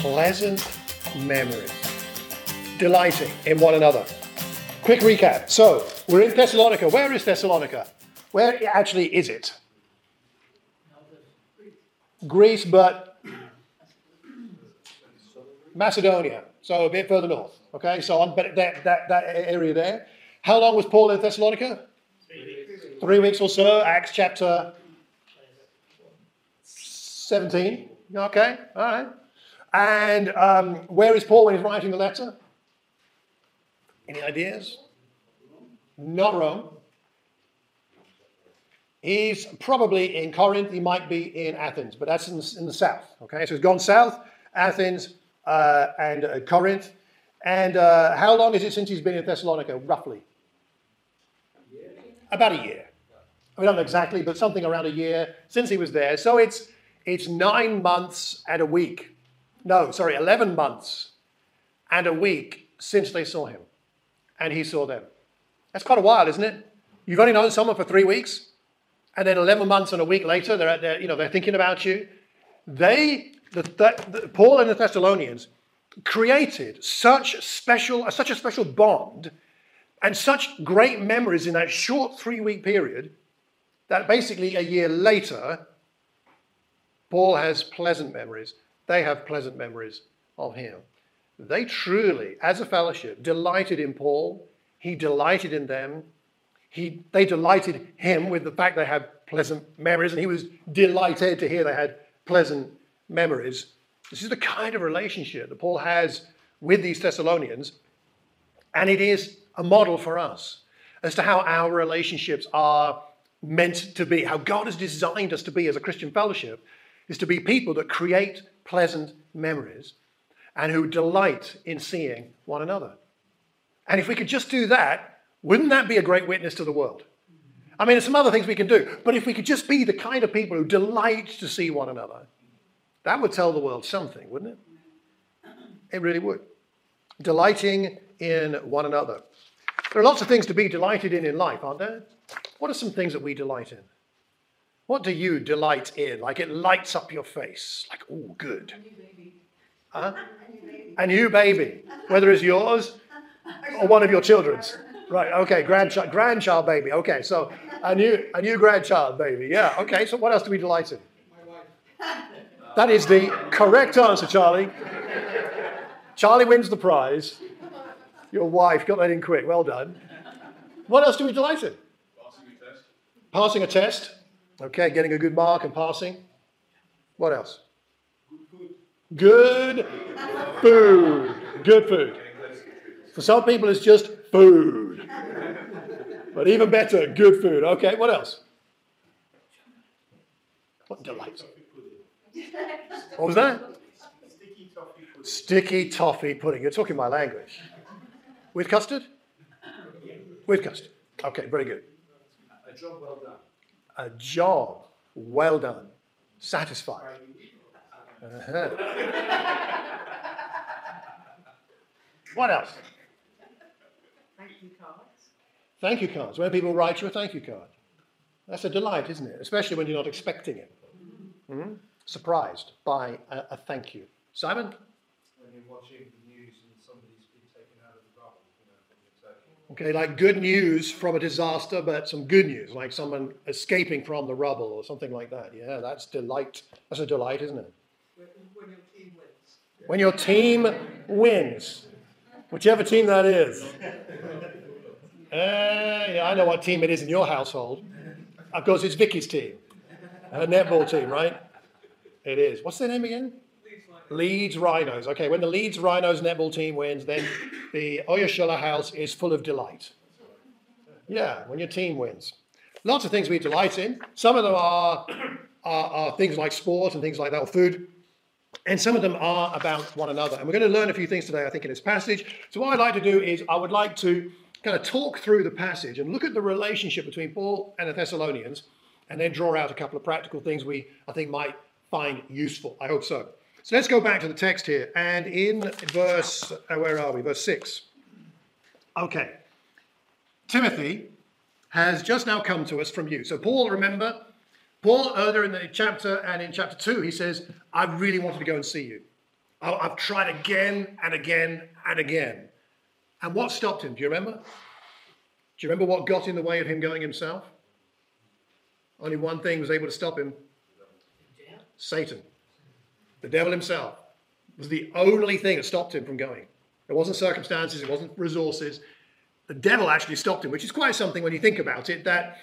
pleasant memories, delighting in one another. Quick recap. So, we're in Thessalonica. Where is Thessalonica? Where actually is it? Greece, but Macedonia. So a bit further north. Okay, so on, but that, that, that area there. How long was Paul in Thessalonica? Three weeks. Three weeks or so. Acts chapter 17. Okay, all right. And um, where is Paul when he's writing the letter? Any ideas? Not Rome. He's probably in Corinth. He might be in Athens, but that's in the, in the south. Okay, so he's gone south, Athens uh, and uh, Corinth. And uh, how long is it since he's been in Thessalonica, roughly? About a year. We don't know exactly, but something around a year since he was there. So it's it's nine months and a week. No, sorry, 11 months and a week since they saw him and he saw them. That's quite a while, isn't it? You've only known someone for three weeks, and then 11 months and a week later, they're, they're you know, they're thinking about you. They, the, the, the, Paul and the Thessalonians, created such special, such a special bond and such great memories in that short three-week period that basically a year later, Paul has pleasant memories. They have pleasant memories of him. They truly, as a fellowship, delighted in Paul. He delighted in them. He, they delighted him with the fact they had pleasant memories, and he was delighted to hear they had pleasant memories. This is the kind of relationship that Paul has with these Thessalonians, and it is a model for us as to how our relationships are meant to be, how God has designed us to be as a Christian fellowship, is to be people that create pleasant memories and who delight in seeing one another. And if we could just do that, wouldn't that be a great witness to the world? I mean, there's some other things we can do, but if we could just be the kind of people who delight to see one another, that would tell the world something, wouldn't it? It really would. Delighting in one another. There are lots of things to be delighted in in life, aren't there? What are some things that we delight in? What do you delight in? Like it lights up your face. Like, oh, good. A new baby. Huh? A new baby. A new baby. Whether it's yours or one of your children's. Right, okay, grandchild, grandchild baby. Okay, so a new, a new grandchild baby. Yeah, okay, so what else do we delight in? My wife. That is the correct answer, Charlie. Charlie wins the prize. Your wife got that in quick. Well done. What else do we delight in? Passing a test. Passing a test. Okay, getting a good mark and passing. What else? Good food. Good food. Good food. For some people, it's just food. But even better, good food. Okay, what else? What delights? What was that? Sticky toffee pudding. Sticky toffee pudding. You're talking my language. With custard? With custard. Okay, very good. A job well done a job well done, satisfied. Uh-huh. what else? Thank you cards. Thank you cards. When people write you a thank you card. That's a delight, isn't it? Especially when you're not expecting it. Mm-hmm. Surprised by a, a, thank you. Simon? When you're watching Okay, like good news from a disaster, but some good news, like someone escaping from the rubble or something like that. Yeah, that's delight. That's a delight, isn't it? When, your team wins. When your team wins, whichever team that is. Uh, yeah, I know what team it is in your household. Of course, it's Vicky's team, her netball team, right? It is. What's their name again? Leeds Rhinos. Okay, when the Leeds Rhinos netball team wins, then the Oyashala house is full of delight. Yeah, when your team wins. Lots of things we delight in. Some of them are, are, are things like sport and things like that, or food. And some of them are about one another. And we're going to learn a few things today, I think, in this passage. So, what I'd like to do is I would like to kind of talk through the passage and look at the relationship between Paul and the Thessalonians, and then draw out a couple of practical things we, I think, might find useful. I hope so. So let's go back to the text here. And in verse, uh, where are we? Verse 6. Okay. Timothy has just now come to us from you. So, Paul, remember, Paul earlier in the chapter and in chapter 2, he says, I really wanted to go and see you. I've tried again and again and again. And what stopped him? Do you remember? Do you remember what got in the way of him going himself? Only one thing was able to stop him Satan. The devil himself was the only thing that stopped him from going. It wasn't circumstances, it wasn't resources. The devil actually stopped him, which is quite something when you think about it. That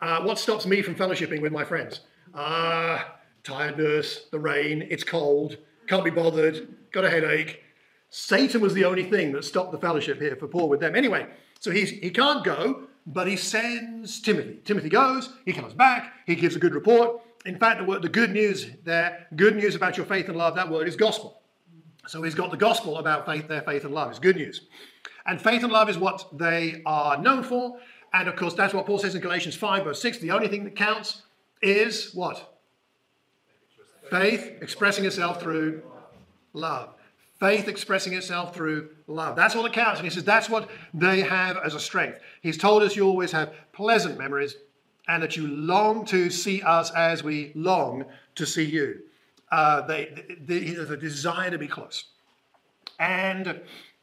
uh, what stops me from fellowshipping with my friends? Uh, tiredness, the rain, it's cold, can't be bothered, got a headache. Satan was the only thing that stopped the fellowship here for Paul with them. Anyway, so he's, he can't go, but he sends Timothy. Timothy goes, he comes back, he gives a good report. In fact, the, word, the good news there, good news about your faith and love, that word is gospel. So he's got the gospel about faith, their faith and love. It's good news. And faith and love is what they are known for. And of course, that's what Paul says in Galatians 5, verse 6. The only thing that counts is what? Faith expressing itself through love. Faith expressing itself through love. That's all that counts. And he says that's what they have as a strength. He's told us you always have pleasant memories and that you long to see us as we long to see you. Uh, they, there's desire to be close. And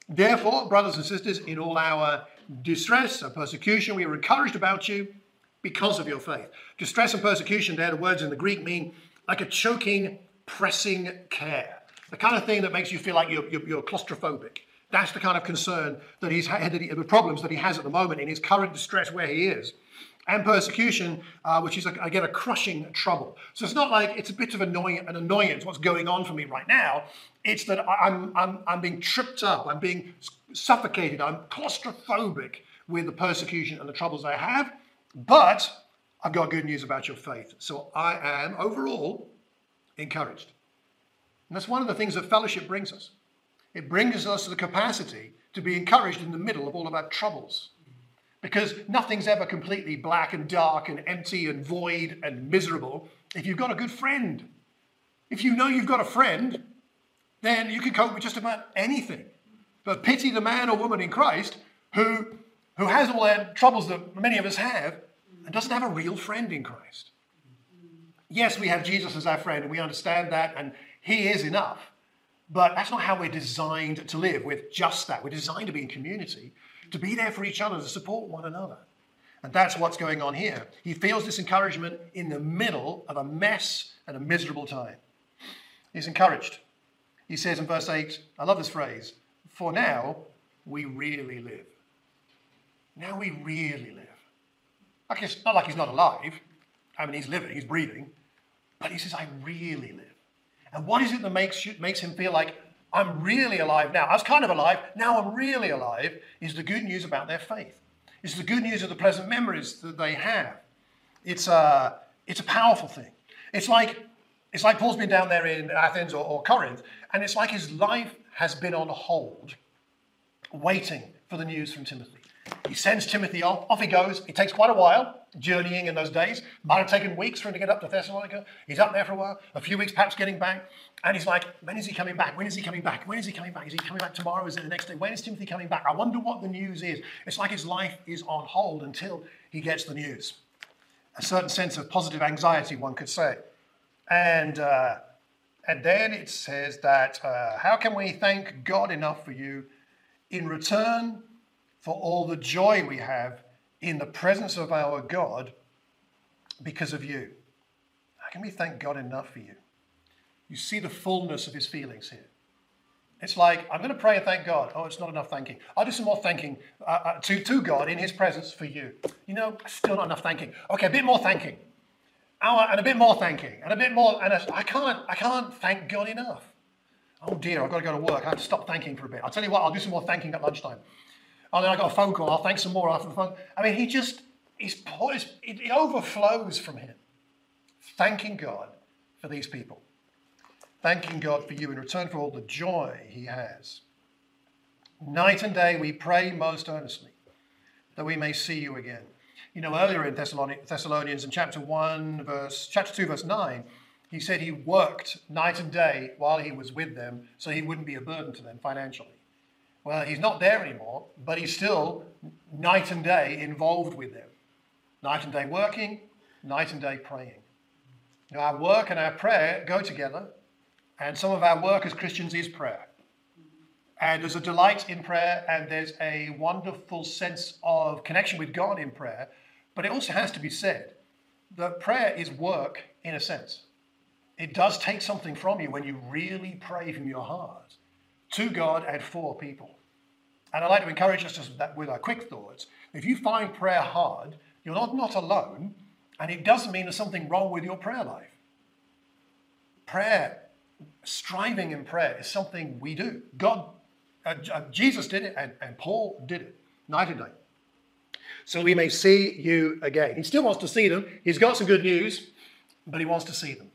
therefore, brothers and sisters, in all our distress and persecution, we are encouraged about you because of your faith. Distress and persecution, there, the words in the Greek mean like a choking, pressing care. The kind of thing that makes you feel like you're, you're, you're claustrophobic. That's the kind of concern that he's had, the problems that he has at the moment in his current distress where he is and persecution, uh, which is, again, a crushing trouble. So it's not like it's a bit of an annoyance, what's going on for me right now. It's that I'm, I'm, I'm being tripped up, I'm being suffocated, I'm claustrophobic with the persecution and the troubles I have. But I've got good news about your faith. So I am overall encouraged. And that's one of the things that fellowship brings us. It brings us the capacity to be encouraged in the middle of all of our troubles because nothing's ever completely black and dark and empty and void and miserable if you've got a good friend. If you know you've got a friend, then you can cope with just about anything. But pity the man or woman in Christ who, who has all the troubles that many of us have and doesn't have a real friend in Christ. Yes, we have Jesus as our friend and we understand that, and He is enough. But that's not how we're designed to live with just that. We're designed to be in community to be there for each other, to support one another. And that's what's going on here. He feels this encouragement in the middle of a mess and a miserable time. He's encouraged. He says in verse 8, I love this phrase, for now we really live. Now we really live. Like it's not like he's not alive. I mean, he's living, he's breathing. But he says, I really live. And what is it that makes, makes him feel like I'm really alive now. I was kind of alive, now I'm really alive, is the good news about their faith. It's the good news of the pleasant memories that they have. It's a, it's a powerful thing. It's like, it's like Paul's been down there in Athens or, or Corinth, and it's like his life has been on hold, waiting for the news from Timothy. He sends Timothy off, off he goes. It takes quite a while journeying in those days. Might have taken weeks for him to get up to Thessalonica. He's up there for a while, a few weeks perhaps getting back. And he's like, when is he coming back? When is he coming back? When is he coming back? Is he coming back tomorrow? Is it the next day? When is Timothy coming back? I wonder what the news is. It's like his life is on hold until he gets the news. A certain sense of positive anxiety, one could say. And, uh, and then it says that, uh, how can we thank God enough for you in return for all the joy we have in the presence of our God because of you. How can we thank God enough for you? You see the fullness of his feelings here. It's like, I'm going to pray and thank God. Oh, it's not enough thanking. I'll do some more thanking uh, uh, to, to God in his presence for you. You know, still not enough thanking. Okay, a bit more thanking. Oh, and a bit more thanking. And a bit more. And a, I, can't, I can't thank God enough. Oh dear, I've got to go to work. I have to stop thanking for a bit. I'll tell you what, I'll do some more thanking at lunchtime. And then I got a phone call. I'll thank some more after the phone. I mean, he just, he's it, it overflows from him. Thanking God for these people. Thanking God for you in return for all the joy he has. Night and day we pray most earnestly that we may see you again. You know, earlier in Thessalonians in chapter 1, verse, chapter 2, verse 9, he said he worked night and day while he was with them so he wouldn't be a burden to them financially. Well, he's not there anymore, but he's still night and day involved with them. Night and day working, night and day praying. Now, our work and our prayer go together, And some of our work as Christians is prayer. And there's a delight in prayer, and there's a wonderful sense of connection with God in prayer. But it also has to be said that prayer is work in a sense. It does take something from you when you really pray from your heart to God and for people. And I'd like to encourage us just with our quick thoughts. If you find prayer hard, you're not, not alone, and it doesn't mean there's something wrong with your prayer life. Prayer, striving in prayer, is something we do. God, uh, uh, Jesus did it, and, and Paul did it night and day. So we may see you again. He still wants to see them. He's got some good news, but he wants to see them.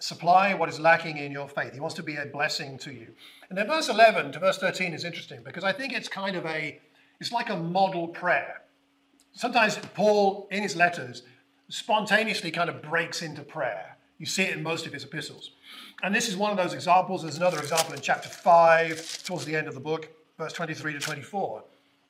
Supply what is lacking in your faith. He wants to be a blessing to you. And then verse 11 to verse 13 is interesting because I think it's kind of a, it's like a model prayer. Sometimes Paul, in his letters, spontaneously kind of breaks into prayer. You see it in most of his epistles. And this is one of those examples. There's another example in chapter 5, towards the end of the book, verse 23 to 24.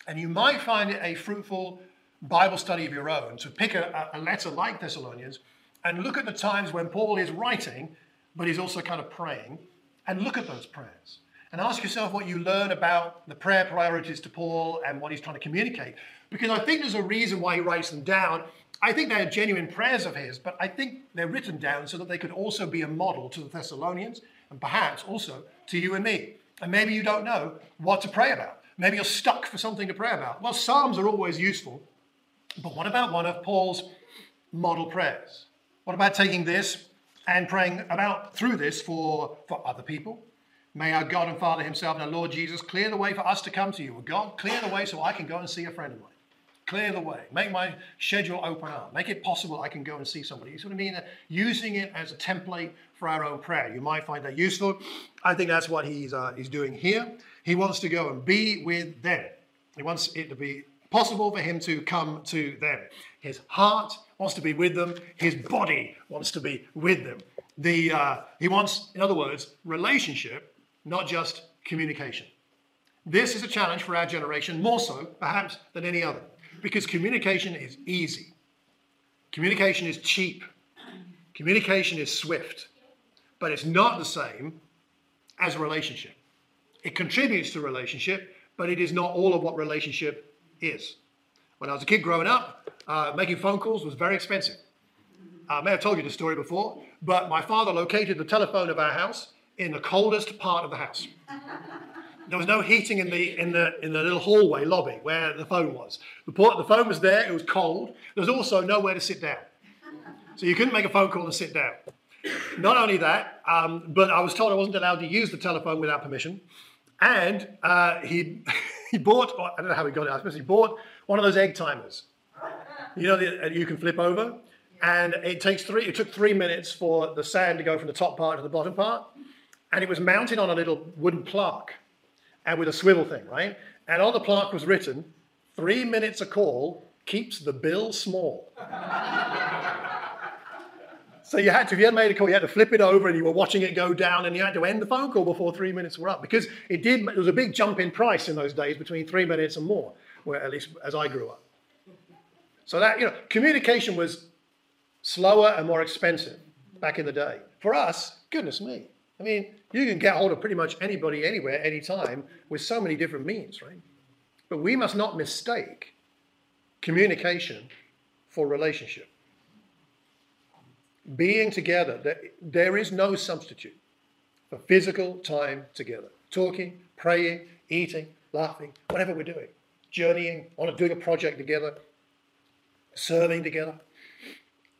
And you might find it a fruitful Bible study of your own to pick a, a letter like Thessalonians and look at the times when Paul is writing, but he's also kind of praying, and look at those prayers. And ask yourself what you learn about the prayer priorities to Paul and what he's trying to communicate. Because I think there's a reason why he writes them down. I think they're genuine prayers of his, but I think they're written down so that they could also be a model to the Thessalonians and perhaps also to you and me. And maybe you don't know what to pray about. Maybe you're stuck for something to pray about. Well, Psalms are always useful, but what about one of Paul's model prayers? What about taking this and praying about through this for, for other people? May our God and Father Himself and our Lord Jesus clear the way for us to come to you. God, clear the way so I can go and see a friend of mine. Clear the way. Make my schedule open up. Make it possible I can go and see somebody. You sort of mean? Using it as a template for our own prayer. You might find that useful. I think that's what he's, uh, he's doing here. He wants to go and be with them. He wants it to be possible for him to come to them. His heart wants to be with them. His body wants to be with them. The, uh, he wants, in other words, relationship, not just communication. This is a challenge for our generation, more so, perhaps, than any other, because communication is easy. Communication is cheap. Communication is swift. But it's not the same as a relationship. It contributes to relationship, but it is not all of what relationship is. When I was a kid growing up, uh, making phone calls was very expensive. I may have told you the story before, but my father located the telephone of our house in the coldest part of the house. There was no heating in the, in the, in the little hallway lobby where the phone was. The, port, the phone was there, it was cold. There was also nowhere to sit down. So you couldn't make a phone call and sit down. Not only that, um, but I was told I wasn't allowed to use the telephone without permission. And uh, he, he bought, I don't know how he got it, I suppose he bought one of those egg timers. You know, that uh, you can flip over. And it takes three, it took three minutes for the sand to go from the top part to the bottom part. And it was mounted on a little wooden plaque and with a swivel thing, right? And on the plaque was written, three minutes a call keeps the bill small. So you had to, if you had made a call, you had to flip it over and you were watching it go down and you had to end the phone call before three minutes were up because it did, there was a big jump in price in those days between three minutes and more, where at least as I grew up. So that, you know, communication was slower and more expensive back in the day. For us, goodness me. I mean, you can get hold of pretty much anybody, anywhere, anytime with so many different means, right? But we must not mistake communication for relationship being together, there is no substitute for physical time together. Talking, praying, eating, laughing, whatever we're doing. Journeying, on doing a project together, serving together.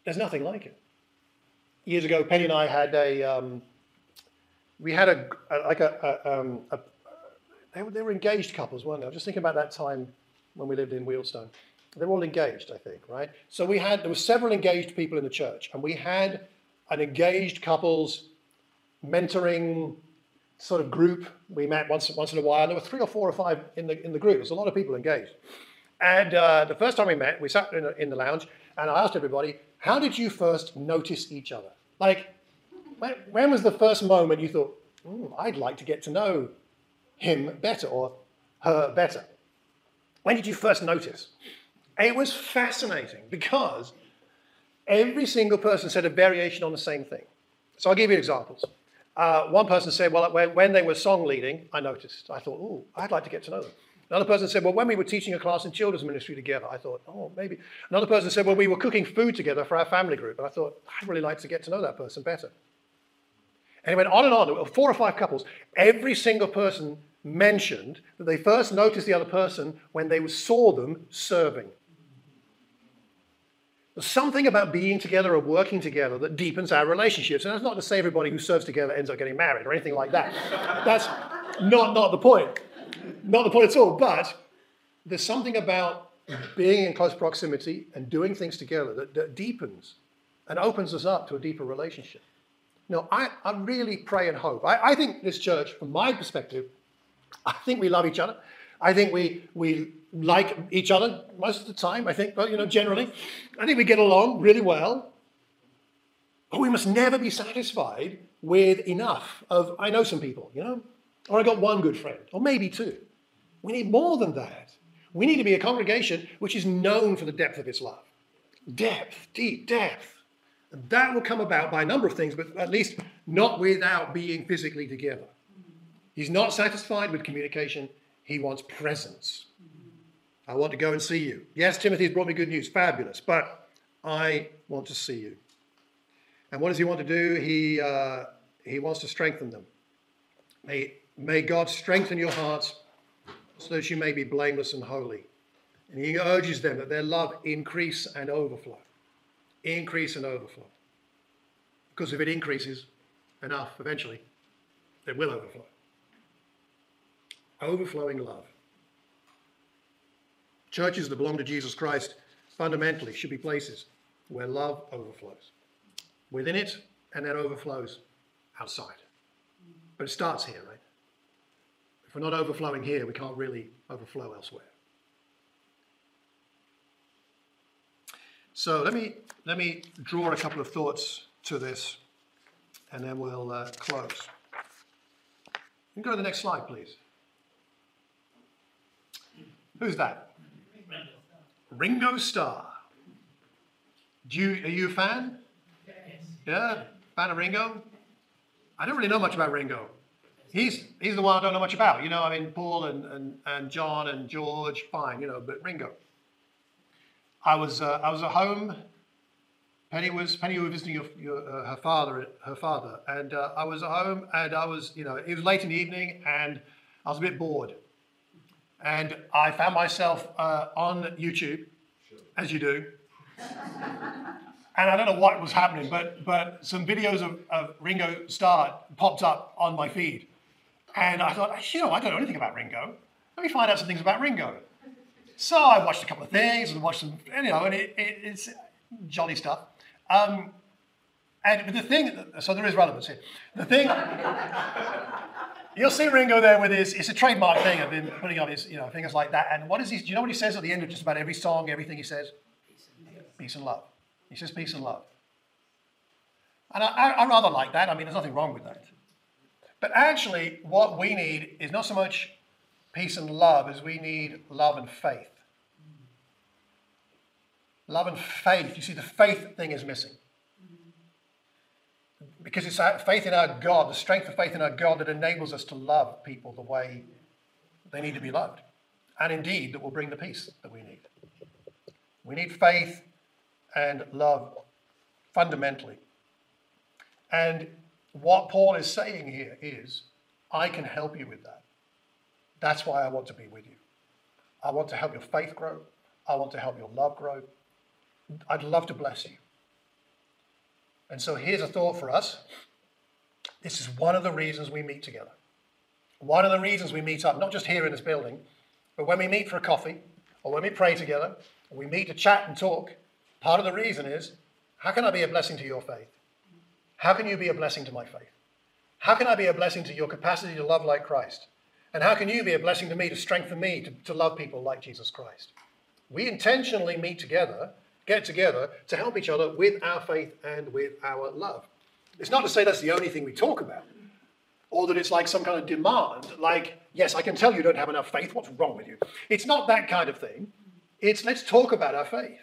There's nothing like it. Years ago, Penny and I had a, um, we had a, a like a, a, um, a they, were, they were engaged couples, weren't they? I was just thinking about that time when we lived in Wealdstone. They were all engaged, I think, right? So we had, there were several engaged people in the church, and we had an engaged couples mentoring sort of group. We met once, once in a while. and There were three or four or five in the, in the group. There's a lot of people engaged. And uh, the first time we met, we sat in, the, in the lounge, and I asked everybody, how did you first notice each other? Like, when, when was the first moment you thought, I'd like to get to know him better or her better? When did you first notice? It was fascinating because every single person said a variation on the same thing. So I'll give you examples. Uh, one person said, well, when they were song leading, I noticed. I thought, oh, I'd like to get to know them. Another person said, well, when we were teaching a class in children's ministry together, I thought, oh, maybe. Another person said, well, we were cooking food together for our family group. And I thought, I'd really like to get to know that person better. And it went on and on. Four or five couples. Every single person mentioned that they first noticed the other person when they saw them serving. There's something about being together or working together that deepens our relationships. And that's not to say everybody who serves together ends up getting married or anything like that. that's not, not the point. Not the point at all. But there's something about being in close proximity and doing things together that, that deepens and opens us up to a deeper relationship. Now, I, I really pray and hope. I, I think this church, from my perspective, I think we love each other. I think we, we like each other most of the time, I think, but you know, generally. I think we get along really well. But we must never be satisfied with enough of, I know some people, you know, or I got one good friend, or maybe two. We need more than that. We need to be a congregation which is known for the depth of its love. Depth, deep depth. And that will come about by a number of things, but at least not without being physically together. He's not satisfied with communication, he wants presence. I want to go and see you. Yes, Timothy's brought me good news, fabulous, but I want to see you. And what does he want to do? He, uh, he wants to strengthen them. May, may God strengthen your hearts so that you may be blameless and holy. And he urges them that their love increase and overflow. Increase and overflow. Because if it increases enough, eventually, it will overflow overflowing love. Churches that belong to Jesus Christ fundamentally should be places where love overflows within it and then overflows outside. But it starts here, right? If we're not overflowing here, we can't really overflow elsewhere. So let me let me draw a couple of thoughts to this, and then we'll uh, close. You can go to the next slide, please. Who's that? Ringo Starr. Do you, are you a fan? Yes. Yeah, fan of Ringo? I don't really know much about Ringo. He's, he's the one I don't know much about. You know, I mean, Paul and, and, and John and George, fine, you know, but Ringo. I was, uh, I was at home. Penny was Penny was visiting your, your, uh, her father, her father, and uh, I was at home, and I was, you know, it was late in the evening, and I was a bit bored. And I found myself uh, on YouTube, as you do. and I don't know what was happening, but, but some videos of, of Ringo Starr popped up on my feed. And I thought, you know, I don't know anything about Ringo. Let me find out some things about Ringo. So I watched a couple of things and watched some, you know, and it, it, it's jolly stuff. Um, and the thing, so there is relevance here. The thing, You'll see Ringo there with his, it's a trademark thing of him putting on his, you know, things like that. And what is he, do you know what he says at the end of just about every song, everything he says? Peace and love. He says peace and love. And I, I rather like that. I mean, there's nothing wrong with that. But actually, what we need is not so much peace and love as we need love and faith. Love and faith. You see, the faith thing is missing because it's our faith in our God, the strength of faith in our God, that enables us to love people the way they need to be loved. And indeed, that will bring the peace that we need. We need faith and love fundamentally. And what Paul is saying here is, I can help you with that. That's why I want to be with you. I want to help your faith grow. I want to help your love grow. I'd love to bless you. And so here's a thought for us. This is one of the reasons we meet together. One of the reasons we meet up, not just here in this building, but when we meet for a coffee or when we pray together, or we meet to chat and talk, part of the reason is how can I be a blessing to your faith? How can you be a blessing to my faith? How can I be a blessing to your capacity to love like Christ? And how can you be a blessing to me to strengthen me to, to love people like Jesus Christ? We intentionally meet together get together to help each other with our faith and with our love. It's not to say that's the only thing we talk about, or that it's like some kind of demand, like, yes, I can tell you don't have enough faith. What's wrong with you? It's not that kind of thing. It's let's talk about our faith.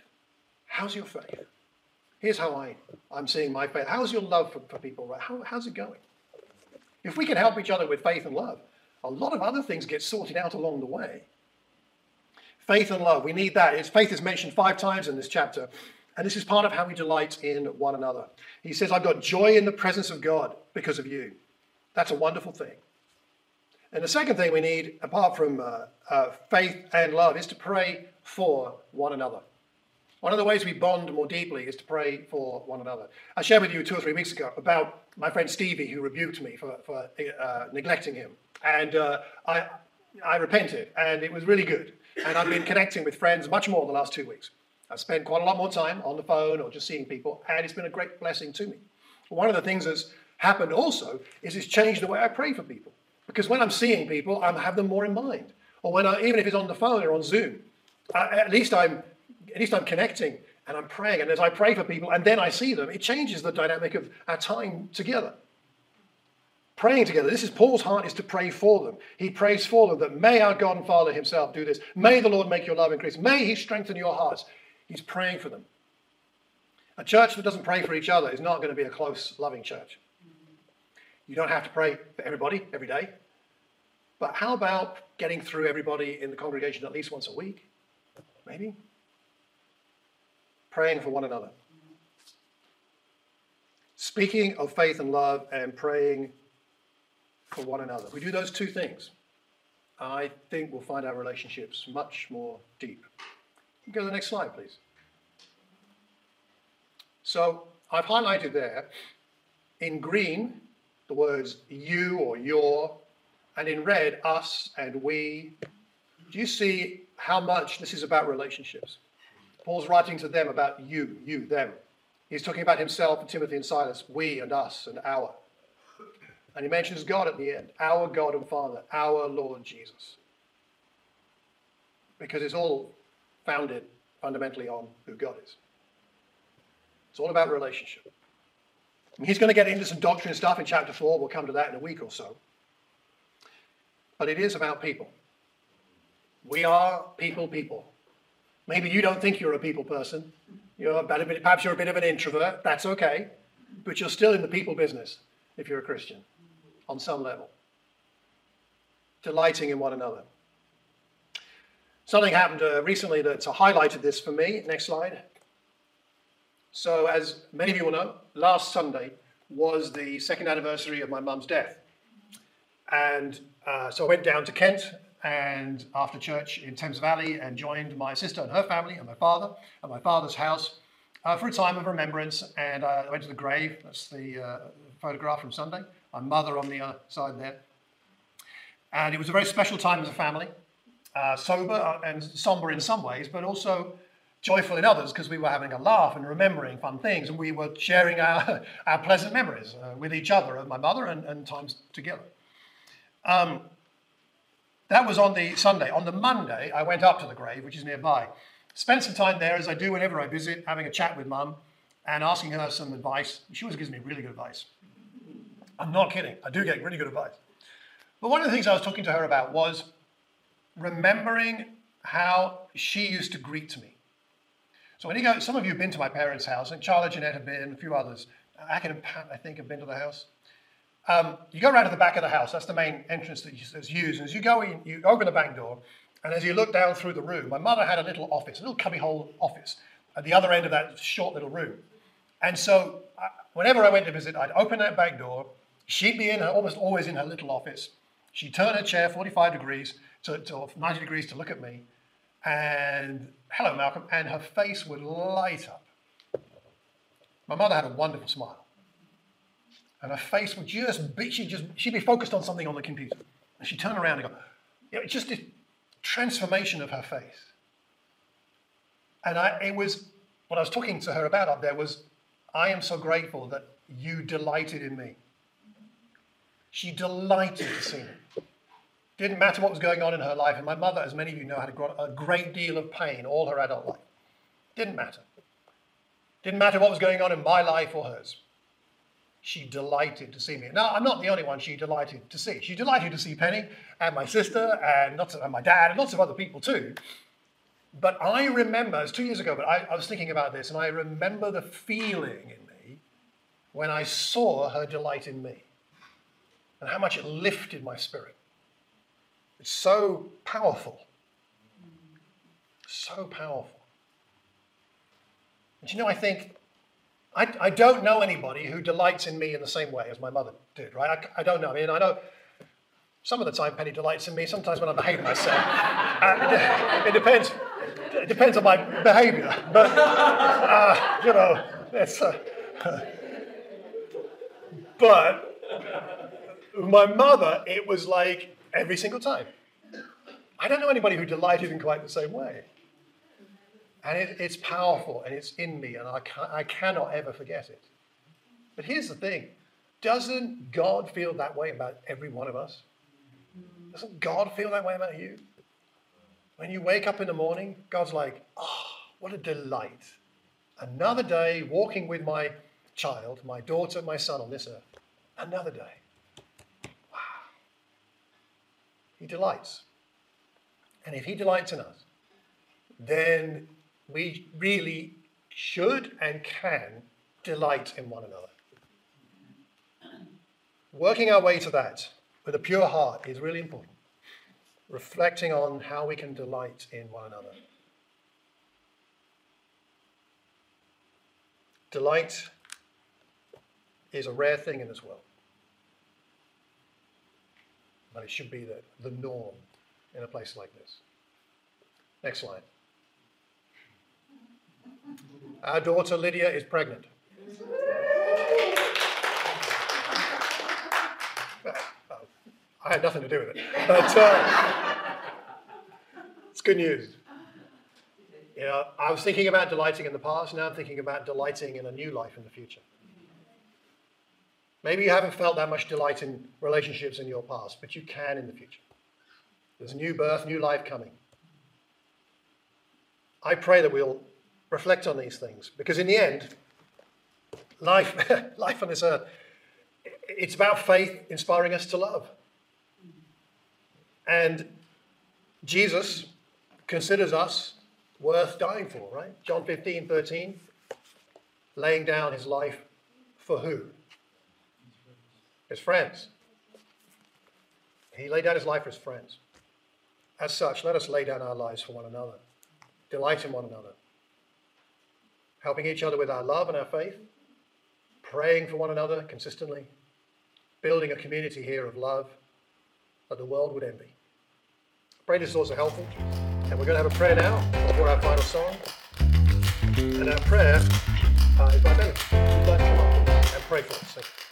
How's your faith? Here's how I, I'm seeing my faith. How's your love for, for people? Right? How, how's it going? If we can help each other with faith and love, a lot of other things get sorted out along the way. Faith and love, we need that. It's, faith is mentioned five times in this chapter, and this is part of how we delight in one another. He says, I've got joy in the presence of God because of you. That's a wonderful thing. And the second thing we need, apart from uh, uh, faith and love, is to pray for one another. One of the ways we bond more deeply is to pray for one another. I shared with you two or three weeks ago about my friend Stevie who rebuked me for, for uh, neglecting him. And uh, I, I repented, and it was really good. And I've been connecting with friends much more the last two weeks. I've spent quite a lot more time on the phone or just seeing people, and it's been a great blessing to me. One of the things that's happened also is it's changed the way I pray for people. Because when I'm seeing people, I have them more in mind. Or when I, even if it's on the phone or on Zoom, I, at least I'm at least I'm connecting and I'm praying. And as I pray for people and then I see them, it changes the dynamic of our time together. Praying together. This is Paul's heart is to pray for them. He prays for them that may our God and Father himself do this. May the Lord make your love increase. May he strengthen your hearts. He's praying for them. A church that doesn't pray for each other is not going to be a close, loving church. You don't have to pray for everybody every day. But how about getting through everybody in the congregation at least once a week? Maybe? Praying for one another. Speaking of faith and love and praying for one another. We do those two things, I think we'll find our relationships much more deep. Go to the next slide, please. So I've highlighted there in green the words you or your, and in red us and we. Do you see how much this is about relationships? Paul's writing to them about you, you, them. He's talking about himself and Timothy and Silas, we and us and our. And he mentions God at the end, our God and Father, our Lord Jesus. Because it's all founded fundamentally on who God is. It's all about relationship. And he's going to get into some doctrine stuff in chapter 4. We'll come to that in a week or so. But it is about people. We are people, people. Maybe you don't think you're a people person. You're bit, perhaps you're a bit of an introvert. That's okay. But you're still in the people business if you're a Christian on some level. Delighting in one another. Something happened uh, recently that highlighted this for me. Next slide. So, as many of you will know, last Sunday was the second anniversary of my mum's death. And uh, so I went down to Kent and after church in Thames Valley and joined my sister and her family and my father at my father's house uh, for a time of remembrance. And I went to the grave. That's the uh, photograph from Sunday. My mother on the other side there. And it was a very special time as a family, uh, sober uh, and somber in some ways, but also joyful in others because we were having a laugh and remembering fun things and we were sharing our, our pleasant memories with each other of my mother and, and times together. Um, that was on the Sunday. On the Monday, I went up to the grave, which is nearby. Spent some time there, as I do whenever I visit, having a chat with mum and asking her some advice. She always gives me really good advice. I'm not kidding. I do get really good advice. But one of the things I was talking to her about was remembering how she used to greet me. So when you go, some of you have been to my parents' house, and Charlotte, Jeanette have been, and a few others. Akin and I think, have been to the house. Um, you go around to the back of the house. That's the main entrance that is used. And as you go in, you open the back door, and as you look down through the room, my mother had a little office, a little cubbyhole office, at the other end of that short little room. And so, I, whenever I went to visit, I'd open that back door. She'd be in her, almost always in her little office. She'd turn her chair 45 degrees to, to 90 degrees to look at me, and hello, Malcolm, and her face would light up. My mother had a wonderful smile and her face would just be, she'd just, she'd be focused on something on the computer. And she'd turn around and go, you just this transformation of her face. And I, it was, what I was talking to her about up there was, I am so grateful that you delighted in me. She delighted to see me. Didn't matter what was going on in her life. And my mother, as many of you know, had a great deal of pain all her adult life. Didn't matter. Didn't matter what was going on in my life or hers she delighted to see me. Now, I'm not the only one she delighted to see. She delighted to see Penny and my sister and, lots of, and my dad and lots of other people too. But I remember, it was two years ago, but I, I was thinking about this, and I remember the feeling in me when I saw her delight in me. and how much it lifted my spirit. It's so powerful. So powerful. And you know, I think, I, I don't know anybody who delights in me in the same way as my mother did, right? I, I don't know. I mean, I know some of the time Penny delights in me, sometimes when I behave myself. Uh, it, it, depends. It depends on my behavior. But, uh, you know, it's. Uh, but my mother, it was like every single time. I don't know anybody who delighted in quite the same way. And it, it's powerful and it's in me, and I, can, I cannot ever forget it. But here's the thing doesn't God feel that way about every one of us? Doesn't God feel that way about you? When you wake up in the morning, God's like, oh, what a delight. Another day walking with my child, my daughter, my son on this earth. Another day. Wow. He delights. And if He delights in us, then we really should and can delight in one another. Working our way to that with a pure heart is really important. Reflecting on how we can delight in one another. Delight is a rare thing in this world. But it should be the, the norm in a place like this. Next slide. Our daughter Lydia is pregnant. I had nothing to do with it. But uh, it's good news. Know, I was thinking about delighting in the past, now I'm thinking about delighting in a new life in the future. Maybe you haven't felt that much delight in relationships in your past, but you can in the future. There's a new birth, new life coming. I pray that we'll reflect on these things because, in the end, life, life on this earth, it's about faith inspiring us to love. And Jesus considers us worth dying for, right? John 15, 13, laying down his life for who? His friends. He laid down his life for his friends. As such, let us lay down our lives for one another, delight in one another, helping each other with our love and our faith, praying for one another consistently, building a community here of love that the world would envy. Pray this is also helpful. And we're going to have a prayer now before our final song. And our prayer uh, is by. Would you like come up and pray for us?